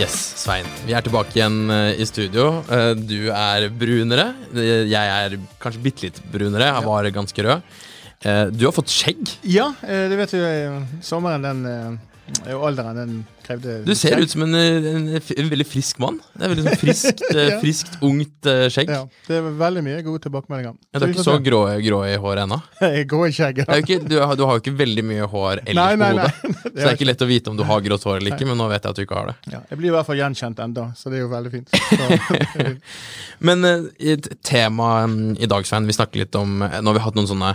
Yes, Svein. Vi er tilbake igjen eh, i studio. Eh, Du er brunere. Eh, Jeg er kanskje bitte litt brunere. Jeg var ganske rød. Du har fått skjegg. Ja, det vet du. Sommeren, den og alderen, den krevde Du ser ut som en, en, en veldig frisk mann. Det er veldig sånn friskt, eh, Ja. friskt ungt eh, skjegg. Ja, det er veldig mye gode tilbakemeldinger. Ja, Du er ikke så grå, grå i håret ennå. grå i skjegg. Det jo ikke- Du, har- du har jo ikke veldig mye hår ellers Nei, nei, på nei. hodet. Så det er ikke lett å vite om du har grått hår eller ikke, men nå vet jeg at du ikke har det. Ja, jeg blir i hvert fall gjenkjent enda, så det er jo veldig fint. Men eh, et tema mm, i dag, Svein, vi snakker litt om Nå har vi hatt noen sånne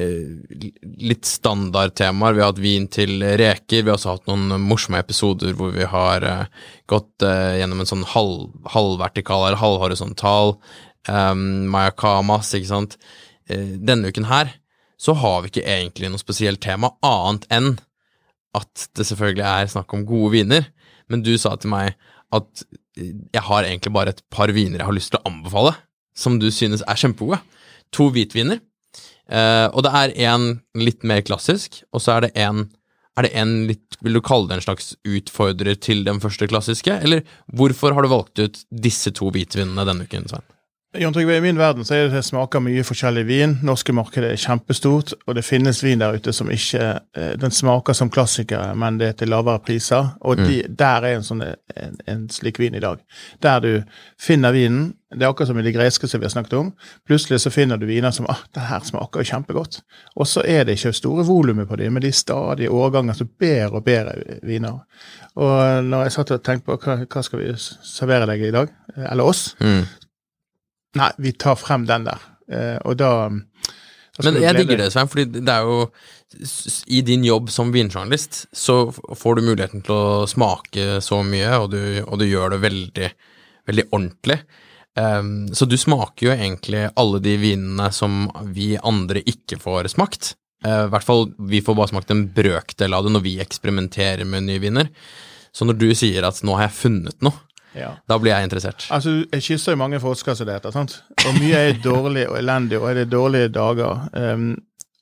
litt standardtemaer. Vi har hatt vin til reker. Vi har også hatt noen morsomme episoder hvor vi har eh, gått eh, gjennom en sånn halv, halvvertikal eller halvhorisontal um, Mayakamas, ikke sant. Eh, denne uken her så har vi ikke egentlig noe spesielt tema annet enn at det selvfølgelig er snakk om gode viner. Men du sa til meg at eh, jeg har egentlig bare et par viner jeg har lyst til å anbefale, som du synes er kjempegode. To hvitviner. Eh, og det er en litt mer klassisk, og så er det en er det en litt, Vil du kalle det en slags utfordrer til den første klassiske, eller hvorfor har du valgt ut disse to hvitvinene denne uken, Svein? Jon Trygve, I min verden så er det det smaker mye forskjellig vin. Norske markedet er kjempestort, og det finnes vin der ute som ikke eh, Den smaker som klassikere, men det er til lavere priser. Og de, der er en, sånn, en, en slik vin i dag. Der du finner vinen. Det er akkurat som i de greske som vi har snakket om. Plutselig så finner du viner som ah, det her smaker jo kjempegodt. Og så er det ikke store volumet på dem, men de er stadig årganger som bedre og bedre viner. Og når jeg satt og tenkte på hva, hva skal vi servere deg i dag, eh, eller oss, Nei, vi tar frem den der. Eh, og da, da Men jeg digger det, Svein, fordi det er jo I din jobb som vinjournalist så får du muligheten til å smake så mye, og du, og du gjør det veldig, veldig ordentlig. Um, så du smaker jo egentlig alle de vinene som vi andre ikke får smakt. Uh, I hvert fall vi får bare smakt en brøkdel av det når vi eksperimenterer med nye viner. Så når du sier at 'nå har jeg funnet noe', Ja. da blir jeg interessert. Altså, Jeg kysser jo mange forskere, som det heter. sant? Og mye er dårlig og elendig, og er det dårlige dager um,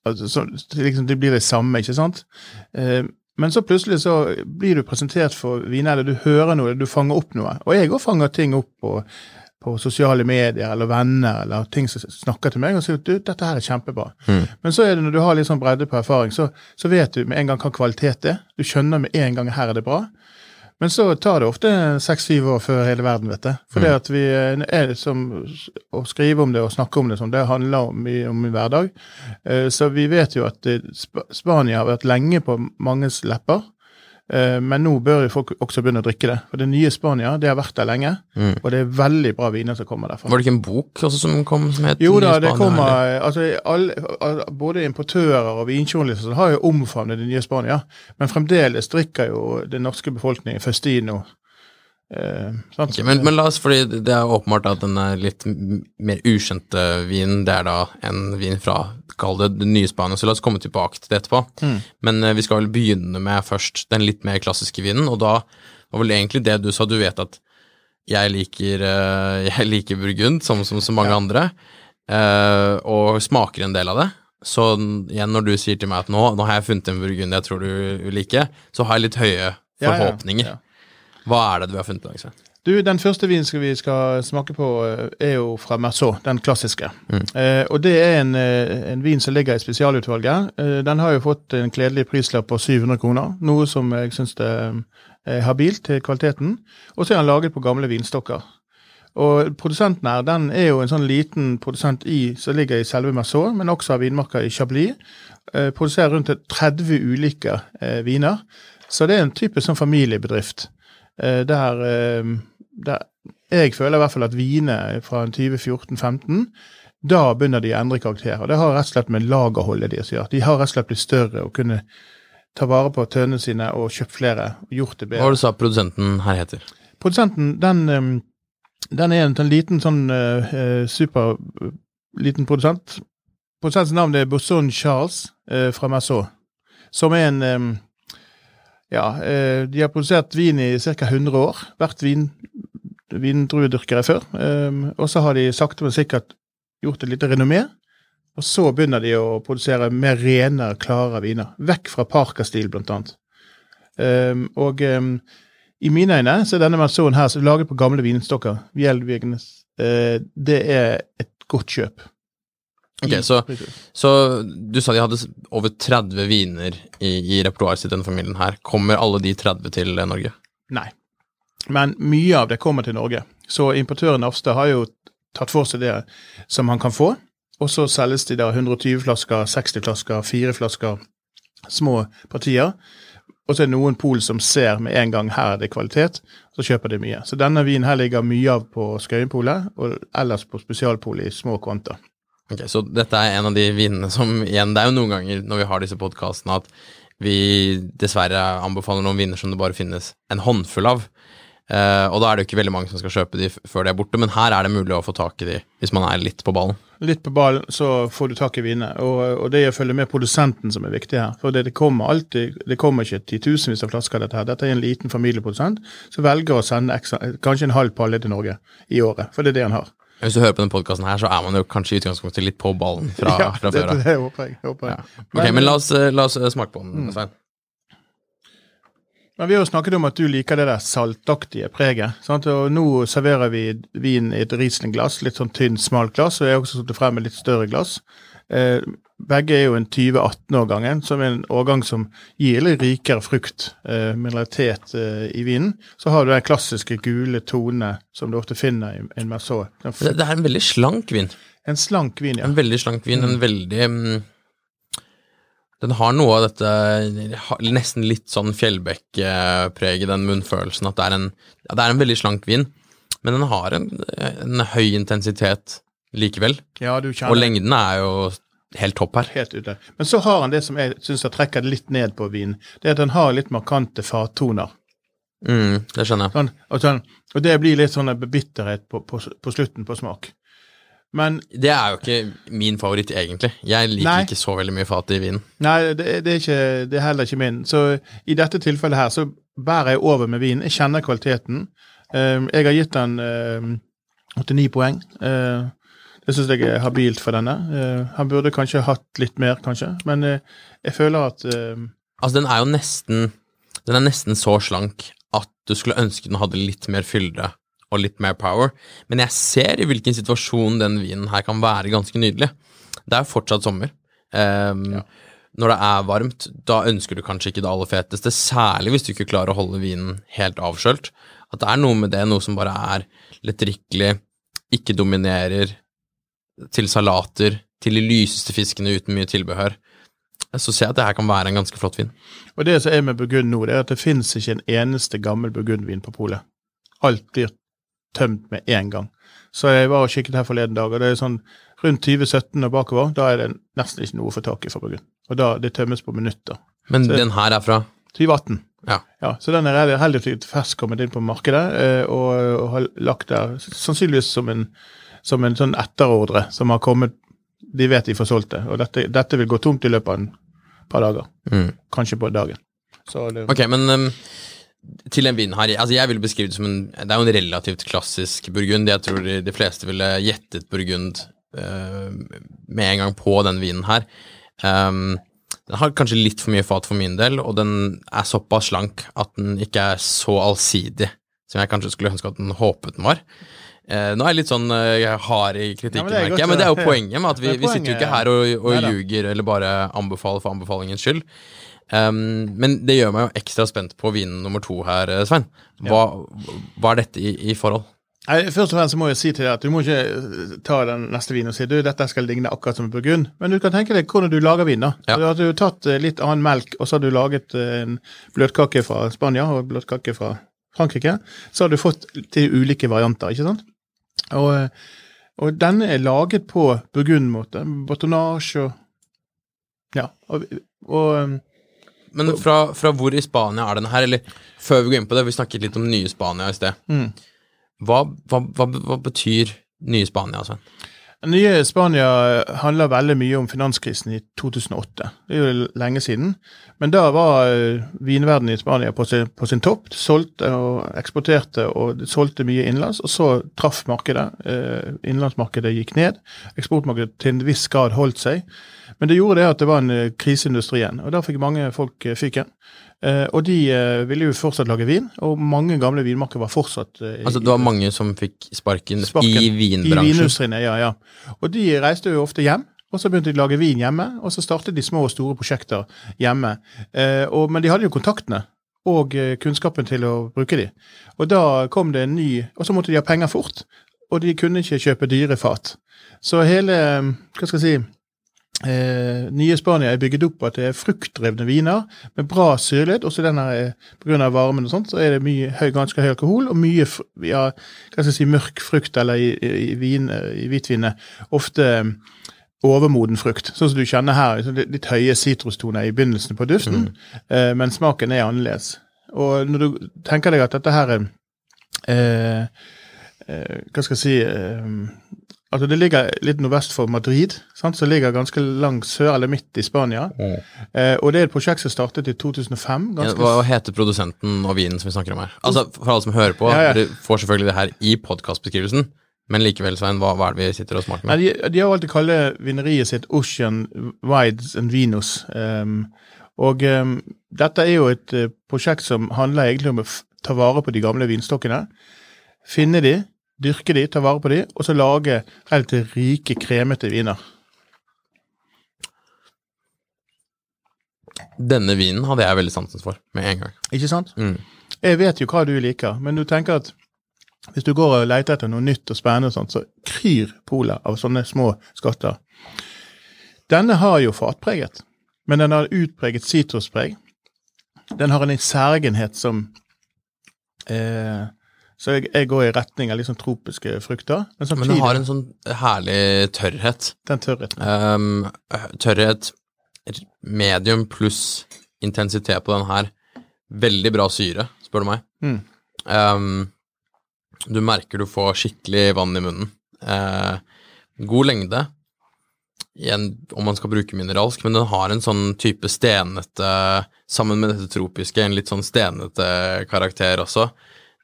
altså, så, liksom, Det blir det samme, ikke sant? Um, men så plutselig så blir du presentert for viner, eller du hører noe, eller du fanger opp noe. Og jeg òg fanger ting opp på, på sosiale medier eller venner eller ting som snakker til meg og sier at du, dette her er kjempebra. Men så er det når du har litt sånn bredde på erfaring, så, så vet du med en gang hva kvalitet er. Du skjønner med en gang her er det bra. Men så tar det ofte seks-syv år før hele verden vet det. For det at vi eh, er som å skrive om det og snakke om det, som det handler mye om i hverdag. Eh, Så vi vet jo at eh, Sp Spania har vært lenge på manges lepper. Eh, Men nå bør jo folk også begynne å drikke det. For det nye Spania det har vært der lenge, og det er veldig bra viner som kommer derfra. Var det ikke en bok også som kom som het Jo da, Nye det kommer altså, alle, Både importører og vinjournalister har jo omfavnet det nye Spania, men fremdeles drikker jo den norske befolkningen Festino. Eh, sant? Ok, men, men la oss, fordi det er åpenbart at den er litt mer ukjente vinen, det er da en vin fra, kall det det nye Spania, så la oss komme tilbake til det etterpå. Men eh, vi skal vel begynne med først den litt mer klassiske vinen, og da var vel egentlig det du sa, du vet at jeg liker, eh, jeg liker Burgund, som, som så mange andre, eh, og smaker en del av det. Så igjen, når du sier til meg at nå, nå har jeg funnet en Burgund jeg tror du vil like, så har jeg litt høye Ja, ja, forhåpninger. ja. Hva er det du har funnet i? Du, Den første vinen skal vi skal smake på, eh, er jo fra Merceau, den klassiske. Eh, og Det er en, eh, en vin som ligger i spesialutvalget. Eh, den har jo fått en kledelig prislapp på 700 kroner, noe som jeg syns er habilt til kvaliteten. Og så er den laget på gamle vinstokker. Og Produsenten her den er jo en sånn liten produsent i, som ligger i selve Merceau, men også har vinmarker i Chablis. Eh, produserer rundt 30 ulike eh, viner. Så det er en typisk sånn familiebedrift. Eh, der, eh, der jeg føler i hvert fall at Vine fra 2014-2015 da begynner de å endre karakter. og Det har rett og slett med lagerholdet deres å gjøre. De har rett og slett blitt større og kunne ta vare på tønnene sine og kjøpt flere og gjort det bedre. Hva var det du sa produsenten her heter? Produsenten, den, em, den er en en, liten sånn eh, eh, super uh, liten produsent. Produsentens navn er Bosson Charles uh, fra Massot, som er en em, Ja, eh, de har produsert vin i ca. 100 år. Vært vin, vindruedyrkere før. og så har de sakte, men sikkert gjort et lite renommé. Og så begynner de å produsere mer rene, klare viner. Vekk fra parkerstil, blant annet. Og i mine øyne så er denne masonen her som er laget på gamle vinstokker, Vielwegnes, eh, det er et godt kjøp. Ok, så, så du sa de hadde over 30 viner i, i repertoaret sitt, denne familien her. Kommer alle de 30 til eh, Norge? Nei. Men mye av det kommer til Norge. Så importøren Afstad har jo tatt for seg det som han kan få. Og så selges de da 120 flasker, 60 flasker, 4 flasker, små partier. Og så er det noen pol som ser med en gang her er det kvalitet, så kjøper de mye. Så denne vinen her ligger mye av på Skøyenpolet, og ellers på spesialpolet i små kvanta. Ok, Så dette er en av de vinene som igjen Det er jo noen ganger når vi har disse podkastene at vi dessverre anbefaler noen viner som det bare finnes en håndfull av. Eh, og da er det jo ikke veldig mange som skal kjøpe de før de er borte, men her er det mulig å få tak i de hvis man er litt på ballen. litt på ballen, så får du tak i vinene. Og, og det er å følge med produsenten som er viktig her. For det, det kommer alltid, det kommer ikke titusenvis av flasker av dette her. Dette er en liten familieprodusent som velger å sende ekstra, kanskje en halv palle til Norge i året. For det er det han har. Hvis du hører på denne podkasten her, så er man jo kanskje i utgangspunktet litt på ballen fra, Ja, fra det, før av. det, håper jeg. Håper jeg. Ok, men la oss, eh, la oss eh, smake på den, Svein. Men vi har jo snakket om at du liker det der saltaktige preget. Sant? Og nå serverer vi vin i et Riesling-glass, litt sånn tynn, smalt glass. Og jeg har også satt frem med litt større glass. Eh, begge er jo en 2018-årgangen, som er en årgang som gir litt rikere frukt, eh, mineralitet eh, i vinen. Så har du den klassiske gule tone som du ofte finner i en Merceau. Det, det er en veldig slank vin. En slank vin, ja. En veldig slank vin, en veldig mm, Den har noe av dette nesten litt sånn Fjellbekk-preg den munnfølelsen, at det er, en, ja, det er en veldig slank vin, men den har en, en høy intensitet likevel. ja du Og lengden er jo helt topp her. helt ute. Men så har han det som jeg syns trekker det litt ned på vinen. Det er at den har litt markante fattoner. Mm, det skjønner jeg. Sånn, og, sånn, og det blir litt sånn bitterhet på, på, på slutten på smak. Men Det er jo ikke min favoritt, egentlig. Jeg liker Nei. ikke så veldig mye fat i vinen. nei, det, det, er ikke, det er heller ikke min. Så i dette tilfellet her så bærer jeg over med vinen. Jeg kjenner kvaliteten. Um, jeg har gitt den um, 89 poeng. Uh, det syns jeg er habilt for denne. Uh, han burde kanskje hatt litt mer, kanskje. Men uh, jeg føler at um, Altså, den er jo nesten Den er nesten så slank at du skulle ønske den hadde litt mer fylde og litt mer power, men jeg ser i hvilken situasjon den vinen her kan være ganske nydelig. Det er jo fortsatt sommer. Ehm, Når det er varmt, da ønsker du kanskje ikke det aller feteste, særlig hvis du ikke klarer å holde vinen helt avskjølt. At det er noe med det, noe som bare er lettdrikkelig, ikke dominerer, til salater, til de lyseste fiskene uten mye tilbehør. Så ser jeg at det her kan være en ganske flott vin. Og det som er med Burgund nå, det er at det finnes ikke en eneste gammel Burgundvin på polet. Alt blir tømt med en gang. Så jeg var og kikket her forleden dag, og det er sånn rundt 2017 og bakover, da er det nesten ikke noe å få tak i fra Burgund. Og da det tømmes på minutter. Men Så- den her er fra 2018. Ja. Ja, så den er heldigvis fersk kommet inn på markedet, eh, og, og har lagt der sannsynligvis som en, som en sånn etterordre som har kommet De vet de får solgt det, og dette, dette vil gå tomt i løpet av et par dager. mm. Kanskje på dagen. Så det, Ok, men um, til en vin her Altså, jeg ville beskrive det som en Det er jo en relativt klassisk burgund. Jeg tror de, de fleste ville gjettet burgund uh, med en gang på den vinen her. Um, den har kanskje litt for mye fat for min del, og den er såpass slank at den ikke er så allsidig som jeg kanskje skulle ønske at den håpet den var. Eh, nå er jeg litt sånn eh, hard i kritikken, Ja, men det men det er jo poenget med at vi, vi sitter jo ikke her og, og Nei, ljuger eller bare anbefaler for anbefalingens skyld. Um, men det gjør meg jo ekstra spent på vinen nummer to her, eh, Svein. Hva, hva er dette i, i forhold? Nei, Først og fremst må jeg si til deg at du må ikke eh, ta den neste vinen og si du, dette skal ligne akkurat som burgund. Men du kan tenke deg hvordan du lager vin. da. Ja. Du har du tatt eh, litt annen melk, og så har du laget en bløtkake fra Spania og bløtkake fra Frankrike, så har du fått til ulike varianter, ikke sant? Og, eh, og denne er laget på burgundmåte. Batonnage og Ja. Og, og eh, Men fra, fra hvor i Spania er den her? Eller før vi går inn på det, vi snakket litt om nye Spania i sted. Mm. Hva, hva, hva, hva betyr nye Spania, Sven? Nye Spania handler veldig mye om finanskrisen i 2008. Det er jo lenge siden. Men da var uh, vinverdenen i Spania på sin, på sin topp. Solgte og eksporterte og solgte mye innenlands. Og så traff markedet. Uh, innenlandsmarkedet gikk ned. Eksportmarkedet til en viss grad holdt seg. Men det gjorde det at det var en uh, krise i industrien. Og da fikk mange folk fyken. Uh, og de uh, ville jo fortsatt lage vin, og mange gamle vinmarker var fortsatt uh, Altså, det var mange som fikk sparken, Sparken i I vinbransjen. vinindustrien, ja, ja. Og de reiste jo ofte hjem, og så begynte de å lage vin hjemme, og så startet de små og store prosjekter hjemme. Eh, og, men de hadde jo kontaktene og eh, kunnskapen til å bruke de. Og da kom det en ny Og så måtte de ha penger fort, og de kunne ikke kjøpe dyre fat. Så hele, eh, hva skal jeg si Eh, nye Spania er bygget opp på at det er fruktdrevne viner med bra syrlighet. Også denne, på grunn av varmen og sånt, så er det mye høy, ganske høy alkohol og mye ja, hva skal jeg si, mørk frukt, eller i, i, vin, i hvitvinet ofte eh, overmoden frukt. Sånn som du kjenner her, litt, høye sitrustoner i begynnelsen på duften, eh, men smaken er annerledes. Og når du tenker deg at dette her er eh, eh, Hva skal jeg si eh, Altså Det ligger litt nordvest for Madrid, sant? så ligger ganske langt sør, eller midt i Spania. Eh, og det er et prosjekt som startet i 2005. Ja, hva heter produsenten og vinen som vi snakker om her? Altså, For alle som hører på, Ja, ja. dere får selvfølgelig det her i podkastbeskrivelsen, men likevel, Svein, hva, hva er det vi sitter og smaker Nei, med? de, de har valgt å kalle vineriet sitt Ocean Wides and Venus. Um, og um, dette er jo et uh, prosjekt som handler egentlig om å f ta vare på de gamle vinstokkene. Finne de, dyrke de, ta vare på de, og så lage relativt rike, kremete viner. Denne vinen hadde jeg veldig sansen for med en gang. Ikke sant? Mm. Jeg vet jo hva du liker, men du tenker at hvis du går og leter etter noe nytt og spennende, og sånt, så kryr polet av sånne små skatter. Denne har jo fatpreget, men den har utpreget sitruspreg. Den har en særgenhet som eh, Så jeg, jeg går i retning av litt sånn tropiske frukter. Men Men den har en sånn herlig tørrhet. den tørrheten. Um, tørrhet, medium pluss intensitet på den her. Veldig bra syre, spør du meg. Mm. Um, du merker du får skikkelig vann i munnen. Uh, god lengde, igjen om man skal bruke mineralsk, men den har en sånn type stenete, sammen med dette tropiske, en litt sånn stenete karakter også.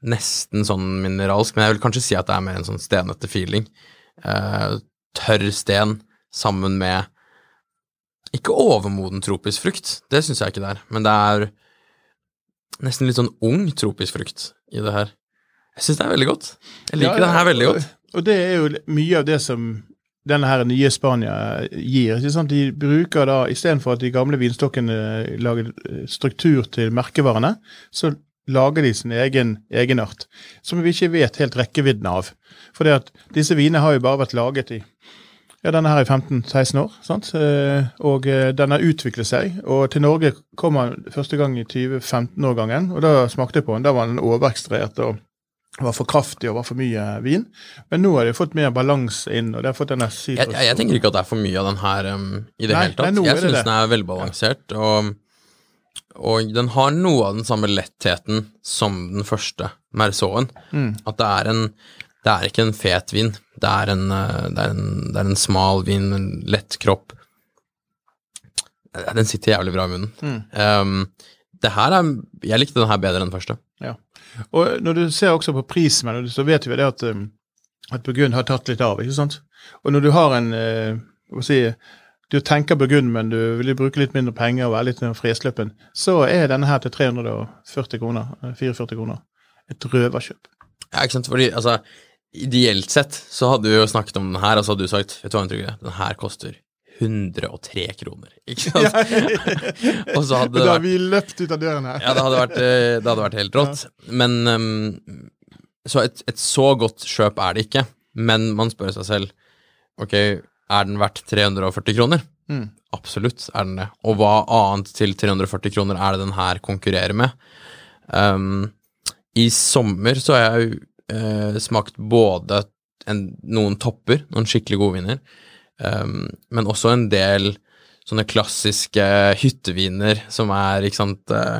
Nesten sånn mineralsk, men jeg vil kanskje si at det er mer en sånn stenete feeling. Eh, tørr sten sammen med ikke overmoden tropisk frukt, det syns jeg ikke det er, men det er nesten litt sånn ung tropisk frukt i det her. Jeg syns det er veldig godt. Jeg liker Ja, det her veldig godt. Og, det er jo mye av det som denne her nye Spania gir. De bruker da, Istedenfor at de gamle vinstokkene lager struktur til merkevarene, så lager de sin egen egenart, som vi ikke vet helt rekkevidden av. For det at disse vinene har jo bare vært laget i ja, denne her i 15-16 år, sant? Eh, og eh, den har utviklet seg. Og til Norge kom den første gang i 20-15-årgangen, og da smakte jeg på den. Da var den overekstrahert og var for kraftig og var for mye vin. Men nå har de fått mer balanse inn, og de har fått denne Jeg, jeg, jeg tenker ikke at det er for mye av den her um, i det Nei, hele tatt. nei, jeg det syns det. den er velbalansert, og, og den har noe av den samme lettheten som den første Merceauen. Mm. At det er en Det er ikke en fet vin. Det er en, uh, det er en, det er en smal vin, en lett kropp. Eh, Den sitter jævlig bra i munnen. Mm. Um, det her er Jeg likte den her bedre enn den første. Ja. Og når du ser også på prisen, så vet vi det at, um, at Burgund har tatt litt av. ikke sant? Og når du har en eh, hva skal jeg si, Du tenker Burgund, men du vil bruke litt mindre penger og være litt mer frislippen, så er denne her til 340 kroner. eh, 44 kroner. Et røverkjøp. Ja, ikke sant, fordi altså Ideelt sett så hadde vi jo snakket om den her, og så hadde du sagt Vet du hva, Trygve, den her koster 103 kroner. Ikke sant? og så hadde det vært... da vi løpt ut av døren her. Ja, det hadde vært, eh, det hadde vært helt rått. Men um, Så et, et så godt kjøp er det ikke. Men man spør seg selv Ok, er den verdt 340 kroner? Mm. Absolutt er den det. Og hva annet til 340 kroner er det den her konkurrerer med? Um, i sommer så har jeg eh, smakt både en, noen topper, noen skikkelig gode viner, um, men også en del sånne klassiske hytteviner som er, ikke sant uh,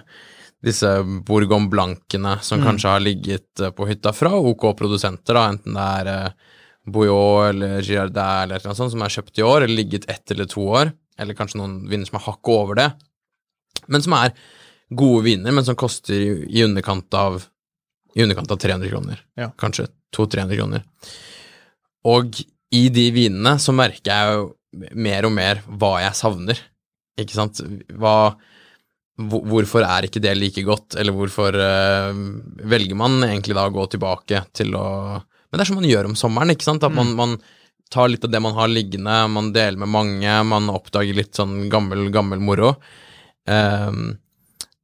disse Bourgogne Blankene som kanskje har ligget eh, på hytta fra OK produsenter, da, enten det er Bouillot eller Girardin eller noe sånt, som er kjøpt i år, eller ligget ett eller to år, eller kanskje noen viner som er hakket over det, men som er gode viner, men som koster i, i underkant av i underkant av 300 kroner, Ja. kanskje 200-300 kroner. Og i de vinene så merker jeg jo mer og mer hva jeg savner, ikke sant? Hva, hvorfor er ikke det like godt, eller hvorfor uh, velger man egentlig da å gå tilbake til å Men det er som man gjør om sommeren, ikke sant? At man, man tar litt av det man har liggende, man deler med mange, man oppdager litt sånn gammel, gammel moro. Um,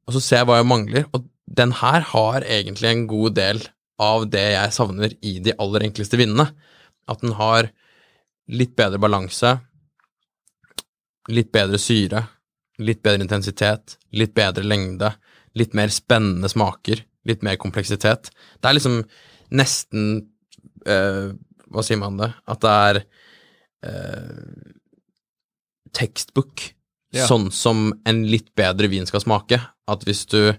og så ser jeg hva jeg mangler, og den her har egentlig en god del av det jeg savner i de aller enkleste vinene. At den har litt bedre balanse, litt bedre syre, litt bedre intensitet, litt bedre lengde, litt mer spennende smaker, litt mer kompleksitet. Det er liksom nesten eh, Hva sier man det? At det er eh, tekstbook, Ja. sånn som en litt bedre vin skal smake. At hvis du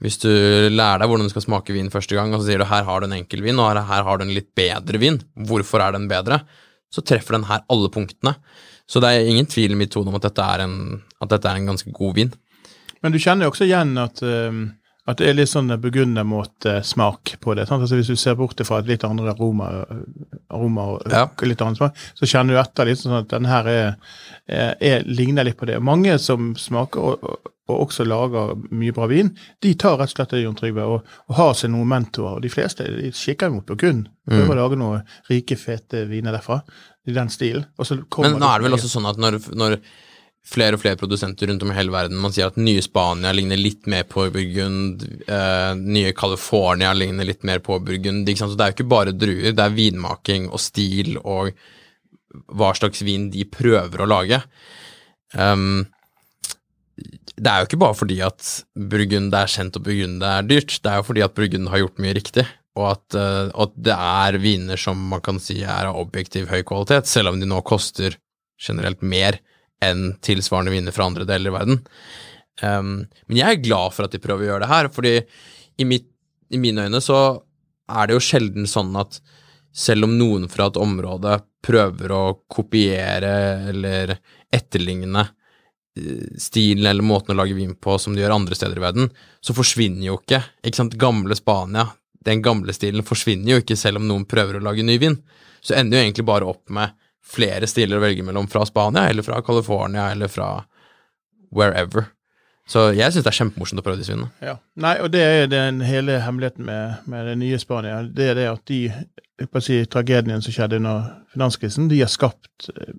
hvis du lærer deg hvordan du skal smake vin første gang, og så sier du her har du en enkel vin, og her, her har du en litt bedre vin, hvorfor er den bedre? Så treffer den her alle punktene. Så det er ingen tvil i mitt hode om at dette en, at dette er en ganske god vin. Men du kjenner jo også igjen at, um, at det er litt sånn burgundermåte-smak på det. Altså Hvis du ser bort fra et litt andre aroma, aroma og Ja. litt annen smak, så kjenner du etter litt sånn at den her er, er, er, ligner litt på det. Mange som smaker og, og, og også lager mye bra vin, de tar rett og slett det, Jon Trygve, og, og har seg noen mentorer. Og de fleste de kikker mot Burgund. Prøver å lage noen rike, fete viner derfra. I den stilen. Men nå er det vel også sånn at når, når flere og flere produsenter rundt om i hele verden Man sier at nye Spania ligner litt mer på Burgund, eh, nye California ligner litt mer på Burgund. Ikke sant? Så det er jo ikke bare druer, det er vinmaking og stil og hva slags vin de prøver å lage. Um, det er jo ikke bare fordi at Burgund er kjent og Burgund er dyrt, det er jo fordi at Burgund har gjort mye riktig, og at, uh, at det er viner som man kan si er av objektiv høy kvalitet, selv om de nå koster generelt mer enn tilsvarende viner fra andre deler i verden. Um, men jeg er glad for at de prøver å gjøre det her, fordi i, mitt, i mine øyne så er det jo sjelden sånn at selv om noen fra et område prøver å kopiere eller etterligne eh, stilen eller måten å lage vin på som de gjør andre steder i verden, så forsvinner jo ikke, ikke sant, gamle Spania, den gamle stilen forsvinner jo ikke selv om noen prøver å lage ny vin. Så ender jo egentlig bare opp med flere stiler å velge mellom fra Spania, eller fra California, eller fra wherever. Så jeg syns det er kjempemorsomt å prøve disse vinene. Ja. Nei, og det er den hele hemmeligheten med, med det nye Spania. Det er det at de si, tragediene som skjedde under finanskrisen, de har skapt eh,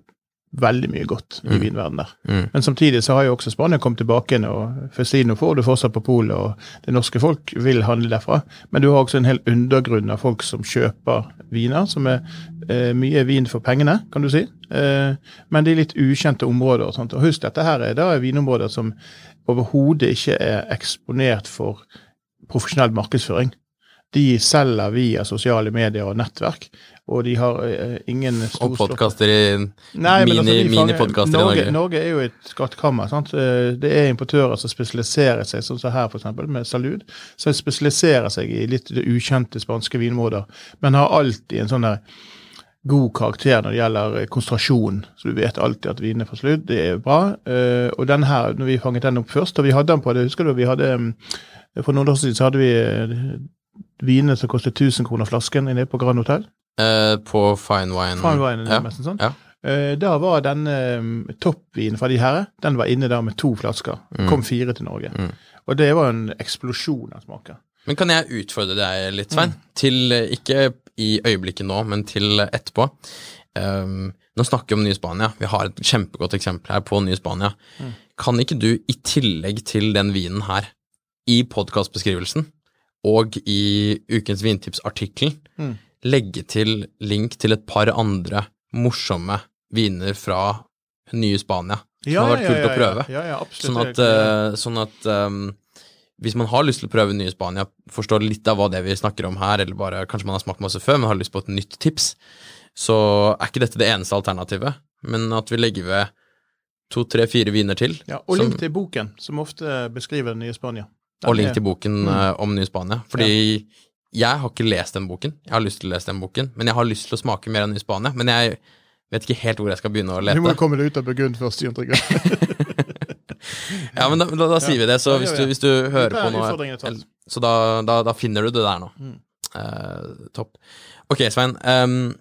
veldig mye godt i vinverden der. Mm. Men samtidig så har jo også Spania kommet tilbake igjen, og Festino får du fortsatt på polet, og det norske folk vil handle derfra. Men du har også en hel undergrunn av folk som kjøper viner, som er eh, mye vin for pengene, kan du si. Eh, men det er litt ukjente områder. og sånt. Og husk, dette her er da vinområder som overhodet ikke er eksponert for profesjonell markedsføring. De selger via sosiale medier og nettverk, og de har uh, ingen Og storslåtte- podkaster i altså, mini- de i Norge, Norge. Er jo et skattkammer. sant? Eh, Det er importører som spesialiserer seg, sånn som her eksempel, med Salud, som spesialiserer seg i litt ukjente spanske vinmåter, men har alltid en sånn der god karakter når det gjelder konsentrasjon. Så du vet alltid at vinene får sludd. Det er bra. Og den her, når vi fanget den opp først, og vi hadde den på det, husker du, vi hadde mm, For noen år siden så hadde vi vinene som kostet 1000 kroner flasken inne på Grand Hotel. Eh, på Fine Wine. Fine wine, ja. mest, sånn. Ja. Eh, Da var den eh, toppvinen fra de her, den var inne der med to flasker. Mm. Kom fire til Norge. Og det var en eksplosjon av smaker. Men kan jeg utfordre deg litt, Mm. Til, eh, ikke i øyeblikket nå, men til etterpå. Um, nå snakker vi om Ny-Spania. Vi har et kjempegodt eksempel her på Ny-Spania. Mm. Kan ikke du, i tillegg til den vinen her, i podkastbeskrivelsen og i ukens vintips-artikkel, Mm. Legge til link til et par andre morsomme viner fra Nye Spania? Som hadde vært kult å prøve. Ja, ja, absolutt. Sånn at, eh, sånn at um, hvis man har lyst til å prøve nye Spania, forstå litt av hva det vi snakker om her, eller bare kanskje man har smakt masse før, men har lyst på et nytt tips, så er ikke dette det eneste alternativet, men at vi legger ved to, tre, fire viner til. Ja, og som- link til boken, som ofte beskriver nye Spania. Den og link til boken eh, om nye Spania. Fordi jeg har ikke lest den boken. Jeg har lyst til å lese den boken, men jeg har lyst til å smake mer enn i Spania. Men jeg vet ikke helt hvor jeg skal begynne å lete. Du må komme deg ut av Burgund først, Jon Trygve. Ja, men da, da, da sier vi det. Så hvis du, hvis du hører på nå Så da, da, finner du det der nå. Mm. Eh, topp. Ok, Svein. Um,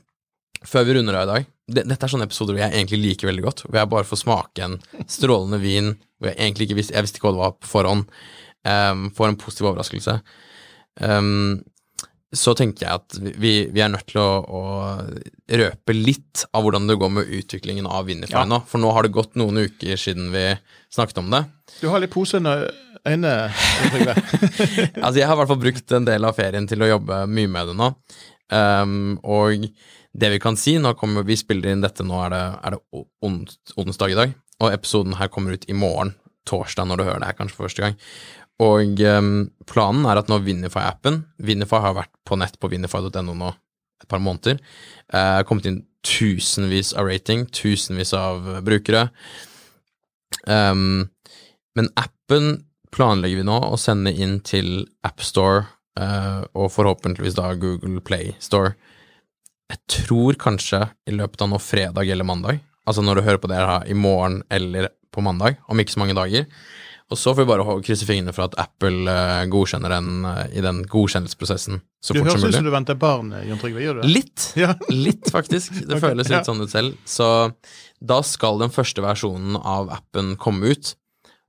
før vi runder av i dag Dette er sånne episoder hvor jeg egentlig liker veldig godt. Hvor jeg bare får smake en strålende vin hvor jeg egentlig ikke visste Jeg visste ikke hva det var på forhånd. Um, får en positiv overraskelse. Ehm, så tenker jeg at vi, vi er nødt til å, å røpe litt av hvordan det går med utviklingen av Winify Ja. nå. For nå har det gått noen uker siden vi snakket om det. Du har litt pose under øynene, Trygve. Altså, jeg har i hvert fall brukt en del av ferien til å jobbe mye med det nå. Um, og det vi kan si, nå kommer vi spiller inn dette, nå er det, er det ons, onsdag i dag, og episoden her kommer ut i morgen, torsdag, når du hører det her kanskje for første gang. Og ehm, planen er at når Winify-appen Winify har vært på nett på winify.no nå et par måneder. Uh, kommet inn tusenvis av rating, tusenvis av brukere. Um, men appen planlegger vi nå å sende inn til AppStore uh, og forhåpentligvis da Google Play Store. Jeg tror kanskje i løpet av nå fredag eller mandag, altså når du hører på det her i morgen eller på mandag, om ikke så mange dager. Og så får vi bare krysse fingrene for at Apple eh, godkjenner den eh, i den godkjennelsesprosessen så Du fort høres ut som du venter barn, Jon Trygve. Gjør du det? Litt. Ja. Litt, faktisk. Det okay, føles ja. litt sånn ut selv. Så da skal den første versjonen av appen komme ut.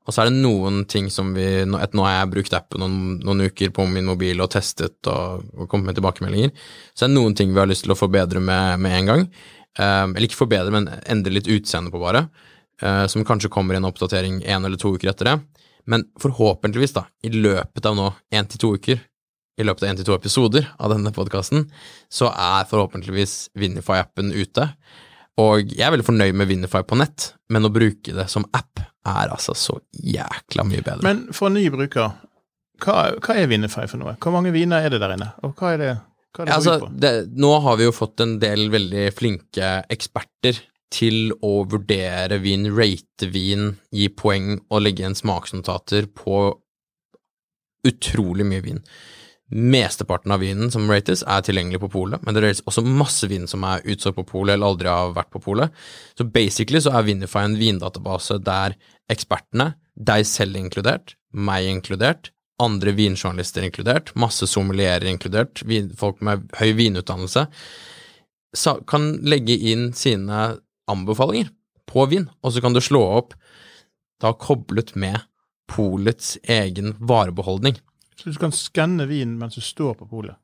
Og så er det noen ting som vi Nå, nå har jeg brukt appen noen, noen uker på min mobil og testet og, og kommet med tilbakemeldinger. Så det er noen ting vi har lyst til å forbedre med, med en gang. Um, eller ikke forbedre, men endre litt utseende på, bare. Uh, som kanskje kommer i en oppdatering en eller to uker etter det. Men forhåpentligvis, da, i løpet av nå én til to uker, i løpet av én til to episoder av denne podkasten, så er forhåpentligvis Winify-appen ute. Og jeg er veldig fornøyd med Winify på nett, men å bruke det som app er altså så jækla mye bedre. Men for en ny bruker, hva, hva er Winify for noe? Hvor mange viner er det der inne? Og hva er det, hva er det Ja, altså, det, nå har vi jo fått en del veldig flinke eksperter til å vurdere vin, rate vin, gi poeng og legge igjen smaksnotater på utrolig mye vin. Mesteparten av vinen som rates, er tilgjengelig på polet, men det rates også masse vin som er utsolgt på polet eller aldri har vært på polet. Så basically så er Vinify en vindatabase der ekspertene, deg selv inkludert, meg inkludert, andre vinjournalister inkludert, masse sommelierer inkludert, folk med høy vinutdannelse, kan legge inn sine anbefalinger på vin, og så kan du slå opp da koblet med polets egen varebeholdning. Så du kan skanne vinen mens du står på polet?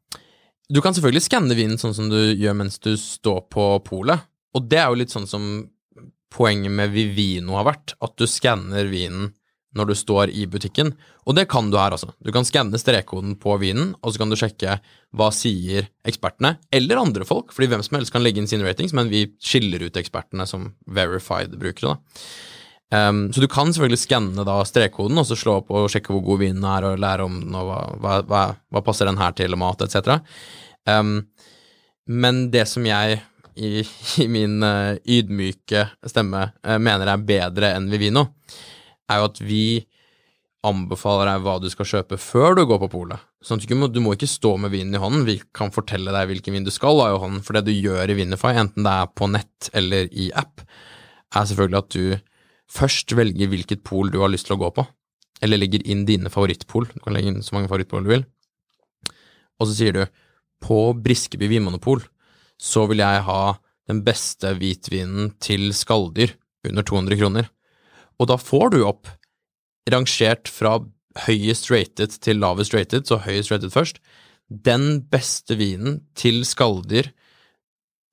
Du kan selvfølgelig skanne vinen sånn som du gjør mens du står på polet, og det er jo litt sånn som poenget med Vivino har vært, at du skanner vinen når du står i butikken, og det kan du her, altså. Du kan skanne strekkoden på vinen, og så kan du sjekke hva sier ekspertene, eller andre folk, fordi hvem som helst kan legge inn sine ratings, men vi skiller ut ekspertene som verified brukere. Um, så du kan selvfølgelig skanne strekkoden, og så slå opp og sjekke hvor god vinen er, og lære om den, og hva, hva, hva, hva passer den her til, og mat, etc. Um, men det som jeg i, i min uh, ydmyke stemme uh, mener er bedre enn Vivino, er jo at vi anbefaler deg hva du skal kjøpe før du går på polet. Sånn at du, må, du må ikke stå med vinen i hånden, vi kan fortelle deg hvilken vin du skal ha i hånden, for det du gjør i Vinify, enten det er på nett eller i app, er selvfølgelig at du først velger hvilket pol du har lyst til å gå på, eller legger inn dine favorittpol, du kan legge inn så mange favorittpol du vil, og så sier du, på Briskeby vinmonopol, så vil jeg ha den beste hvitvinen til skalldyr under 200 kroner. Og da får du opp, rangert fra høyest rated til lavest rated, så høyest rated først, den beste vinen til skalldyr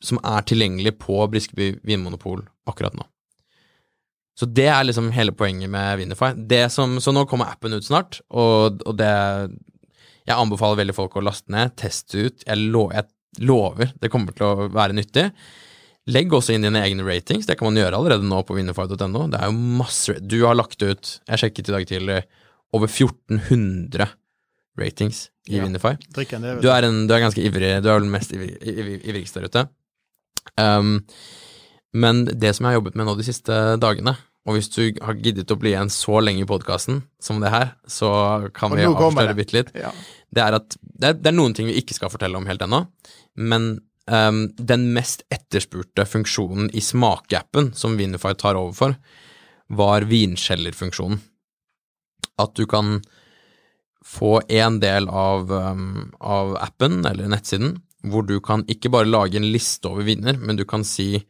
som er tilgjengelig på Briskeby vinmonopol akkurat nå. Så det er liksom hele poenget med Vinify. Som, så nå kommer appen ut snart, og, og det Jeg anbefaler veldig folk å laste ned, teste ut. Jeg, lo, jeg lover det kommer til å være nyttig. Legg også inn dine egne ratings, det kan man gjøre allerede nå på winnerfy.no. Det er jo masse Du har lagt ut Jeg sjekket i dag tidlig over 1400 ratings i Ja. Er vel Du er, en, du er ganske ivrig, du er vel mest ivrig, ivrig, ivrigst der ute. Um, men det som jeg har jobbet med nå de siste dagene, og hvis du har giddet å bli igjen så lenge i podkasten som det her, så kan Og vi avsløre bitte litt. Ja. Det er at det er, det er noen ting vi ikke skal fortelle om helt ennå, men um, den mest etterspurte funksjonen i smakeappen som Vinify tar over for, var vinskjellerfunksjonen. At du kan få en del av, um, av appen, eller nettsiden, hvor du kan ikke bare lage en liste over viner, men du kan si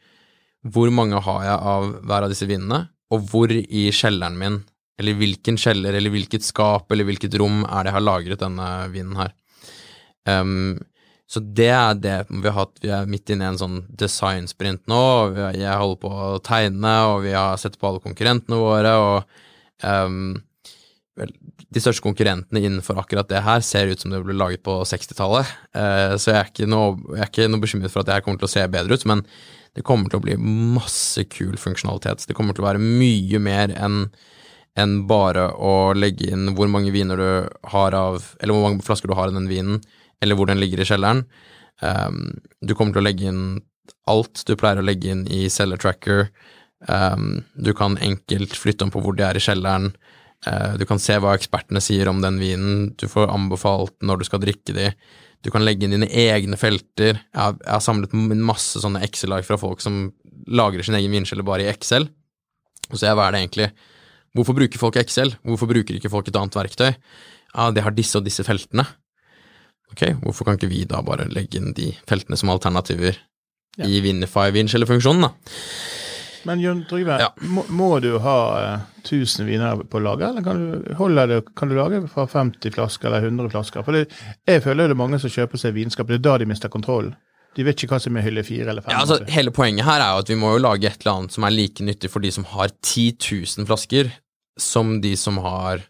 hvor mange har jeg av hver av disse vinene, og hvor i kjelleren min, eller hvilken kjeller, eller hvilket skap, eller hvilket rom er det jeg har lagret denne vinen her. Um, så det er det vi har hatt, vi er midt inne i en sånn designsprint nå, og jeg holder på å tegne, og vi har sett på alle konkurrentene våre, og um, vel, de største konkurrentene innenfor akkurat det her ser ut som det ble laget på 60-tallet, Uh, så jeg er, ikke noe, jeg er ikke noe bekymret for at det her kommer til å se bedre ut, men det kommer til å bli masse kul funksjonalitet. Det kommer til å være mye mer enn enn bare å legge inn hvor mange viner du har av, eller hvor mange flasker du har av den vinen, eller hvor den ligger i kjelleren. Um, du kommer til å legge inn alt du pleier å legge inn i Cellar Tracker. Um, du kan enkelt flytte om på hvor de er i kjelleren. Uh, Du kan se hva ekspertene sier om den vinen, du får anbefalt når du skal drikke de. Du kan legge inn dine egne felter. Jeg har, jeg har samlet masse sånne Excel-ark fra folk som lagrer sin egen vinkjeller bare i Excel. Og så jeg, hva er det egentlig Hvorfor bruker folk Excel? Hvorfor bruker ikke folk et annet verktøy? Ja, det har disse og disse feltene. Ok, hvorfor kan ikke vi da bare legge inn de feltene som alternativer i Winify vinkjellerfunksjonen, da? Men Jon Trygve, Ja. må, må du ha 1000 viner på lager, eller kan du, det, kan du lage fra 50 flasker eller 100 flasker? For det, jeg føler det er mange som kjøper seg vinskap, det er da de mister kontrollen. De vet ikke hva som er hylle fire eller fem. Ja, altså, hele poenget her er jo at vi må jo lage et eller annet som er like nyttig for de som har 10 000 flasker, som de som har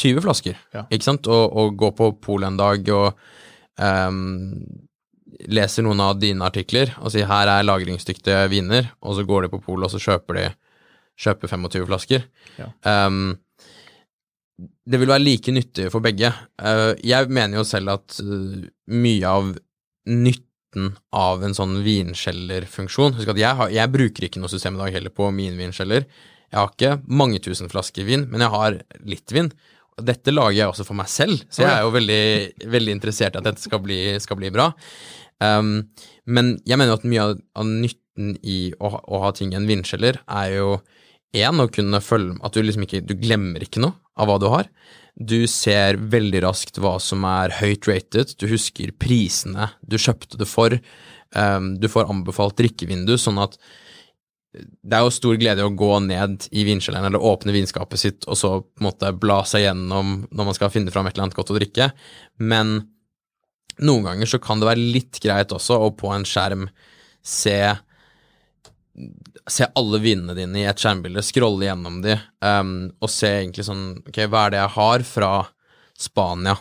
20 flasker, Ja. ikke sant? Og, og gå på polet en dag og um, leser noen av dine artikler og sier her er lagringsdyktige viner, og så går de på polet og så kjøper de kjøper 25 flasker. Ja. Um, det vil være like nyttig for begge. Uh, jeg mener jo selv at uh, mye av nytten av en sånn vinskjellerfunksjon Husk at jeg, har, jeg bruker ikke noe system i dag heller på min vinskjeller. Jeg har ikke mange tusen flasker vin, men jeg har litt vin. Dette lager jeg også for meg selv, så jeg er jo veldig, veldig interessert i at dette skal bli, skal bli bra. Um, men jeg mener at mye av, av nytten i å, å ha ting i en vindskjeller er jo én, å kunne følge At du liksom ikke Du glemmer ikke noe av hva du har. Du ser veldig raskt hva som er høyt rated, du husker prisene du kjøpte det for, um, du får anbefalt drikkevindu, sånn at det er jo stor glede å gå ned i vinkjelleren eller åpne vinskapet sitt og så på en måte bla seg gjennom når man skal finne fram et eller annet godt å drikke, men noen ganger så kan det være litt greit også å på en skjerm se se alle vinene dine i et skjermbilde, scrolle gjennom de, um, og se egentlig sånn Ok, hva er det jeg har fra Spania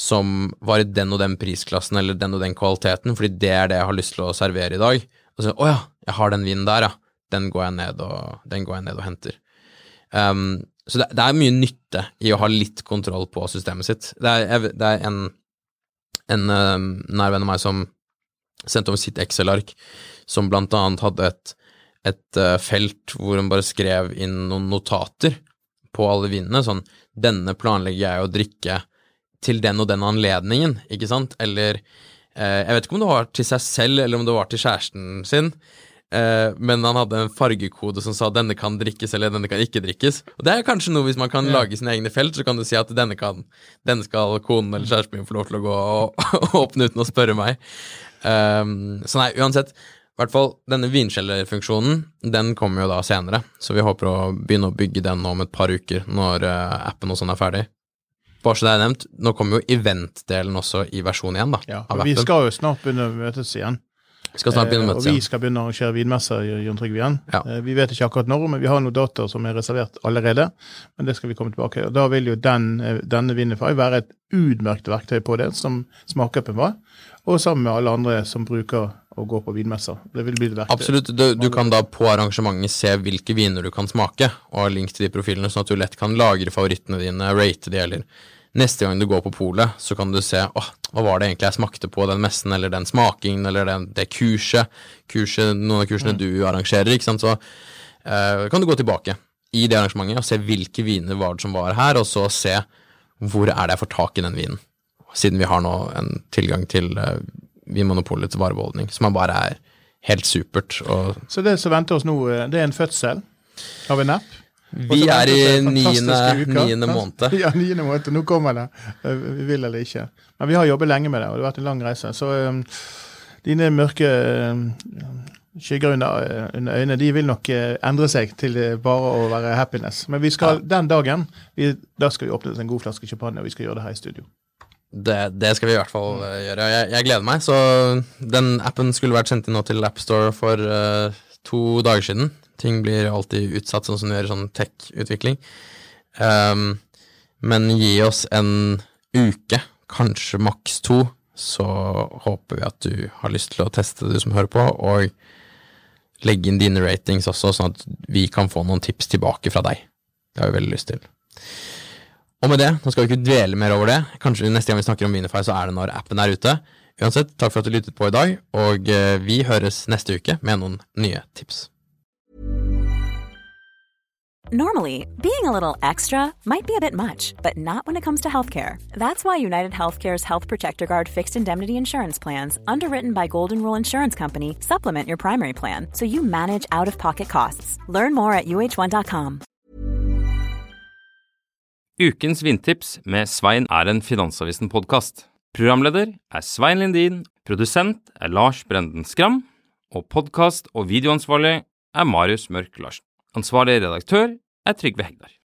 som var i den og den prisklassen eller den og den kvaliteten, fordi det er det jeg har lyst til å servere i dag. Og så, å ja, jeg har den vinen der, ja. Den går jeg ned og, jeg ned og henter. Um, så det, det er mye nytte i å ha litt kontroll på systemet sitt. Det er, jeg, det er en, en um, nær venn av meg som sendte over sitt Excel-ark, som blant annet hadde et, et uh, felt hvor hun bare skrev inn noen notater på alle vinene, sånn 'denne planlegger jeg å drikke til den og den anledningen', ikke sant, eller eh, jeg vet ikke om det var til seg selv, eller om det var til kjæresten sin, eh, men han hadde en fargekode som sa 'denne kan drikkes', eller 'denne kan ikke drikkes'. Og det er kanskje noe hvis man kan lage sine egne felt, så kan du si at denne kan, denne skal konen eller kjæresten min få lov til å gå og, og åpne uten å spørre meg. Um, så nei, uansett, i hvert fall denne vinskjellerfunksjonen, den kommer jo da senere, så vi håper å begynne å bygge den om et par uker, når uh, appen og sånn er ferdig. Bare så det er nevnt, nå kommer jo event-delen også i versjon 1 da, Ja, av og vi skal jo snart begynne å møtes igjen. Vi skal snart begynne å Eh, og vi skal begynne å arrangere vinmesser, Jon Trygve igjen. Ja. Eh, Vi vet ikke akkurat når, men vi har noen datoer som er reservert allerede. Men det skal vi komme tilbake til. Da vil jo den, eh, denne Vinify være et utmerket verktøy på det, som smakeappen var. Og sammen med alle andre som bruker å gå på vinmesser. Det vil bli et verktøy. Absolutt. Du, du kan da på arrangementet se hvilke viner du kan smake, og ha link til de profilene, sånn at du lett kan lagre favorittene dine, rate de, eller neste gang du går på polet, så kan du se åh, hva var det egentlig jeg smakte på den messen, eller den smakingen, eller den, det kurset, kurset, noen av kursene du arrangerer, ikke sant, så uh, kan du gå tilbake i det arrangementet og se hvilke viner var det som var her, og så se hvor er det jeg får tak i den vinen, siden vi har nå en tilgang til uh, Vinmonopolets varebeholdning, som bare er helt supert, Så det som venter oss nå, eh, det er en fødsel. Av en app. Vi er i niende, måned. Ja, niende måned. Nå kommer det. Eh, Vi vil eller ikke. Men vi har jobbet lenge med det, og det har vært en lang reise. Så um, dine mørke um, skygger under, eh, under øynene, de vil nok uh, endre seg til bare å være happiness. Men vi skal, den dagen, vi, da skal vi åpne oss en god flaske champagne, og vi skal gjøre det her i studio. Det, det skal vi i hvert fall gjøre. Jeg, jeg gleder meg. Så den appen skulle vært sendt inn nå til AppStore for to dager siden. Ting blir alltid utsatt, sånn som du gjør sånn tech-utvikling. Um, men gi oss en uke, kanskje maks to, så håper vi at du har lyst til å teste det, du som hører på, og legge inn dine ratings også, sånn at vi kan få noen tips tilbake fra deg. Det har vi veldig lyst til. Og med det, nå skal vi ikke dvele mer over det. Kanskje neste gang vi snakker om Winify, så er det når appen er ute. Uansett, takk for at du lyttet på i dag, og eh, vi høres neste uke med noen nye tips. Normally, being a little extra might be a bit much, but not when it comes to healthcare. That's why United Healthcare's Health Protector Guard fixed indemnity insurance plans, underwritten by Golden Rule Insurance Company, supplement your primary plan so you manage out of pocket costs. Learn more at uh1.com. Ukens vindtips med Svein er en Finansavisen-podkast. Programleder er Svein Lindin, produsent er Lars Brenden Skram, og podkast- og videoansvarlig er Marius Mørk Larsen. Ansvarlig redaktør er Trygve Hegdar.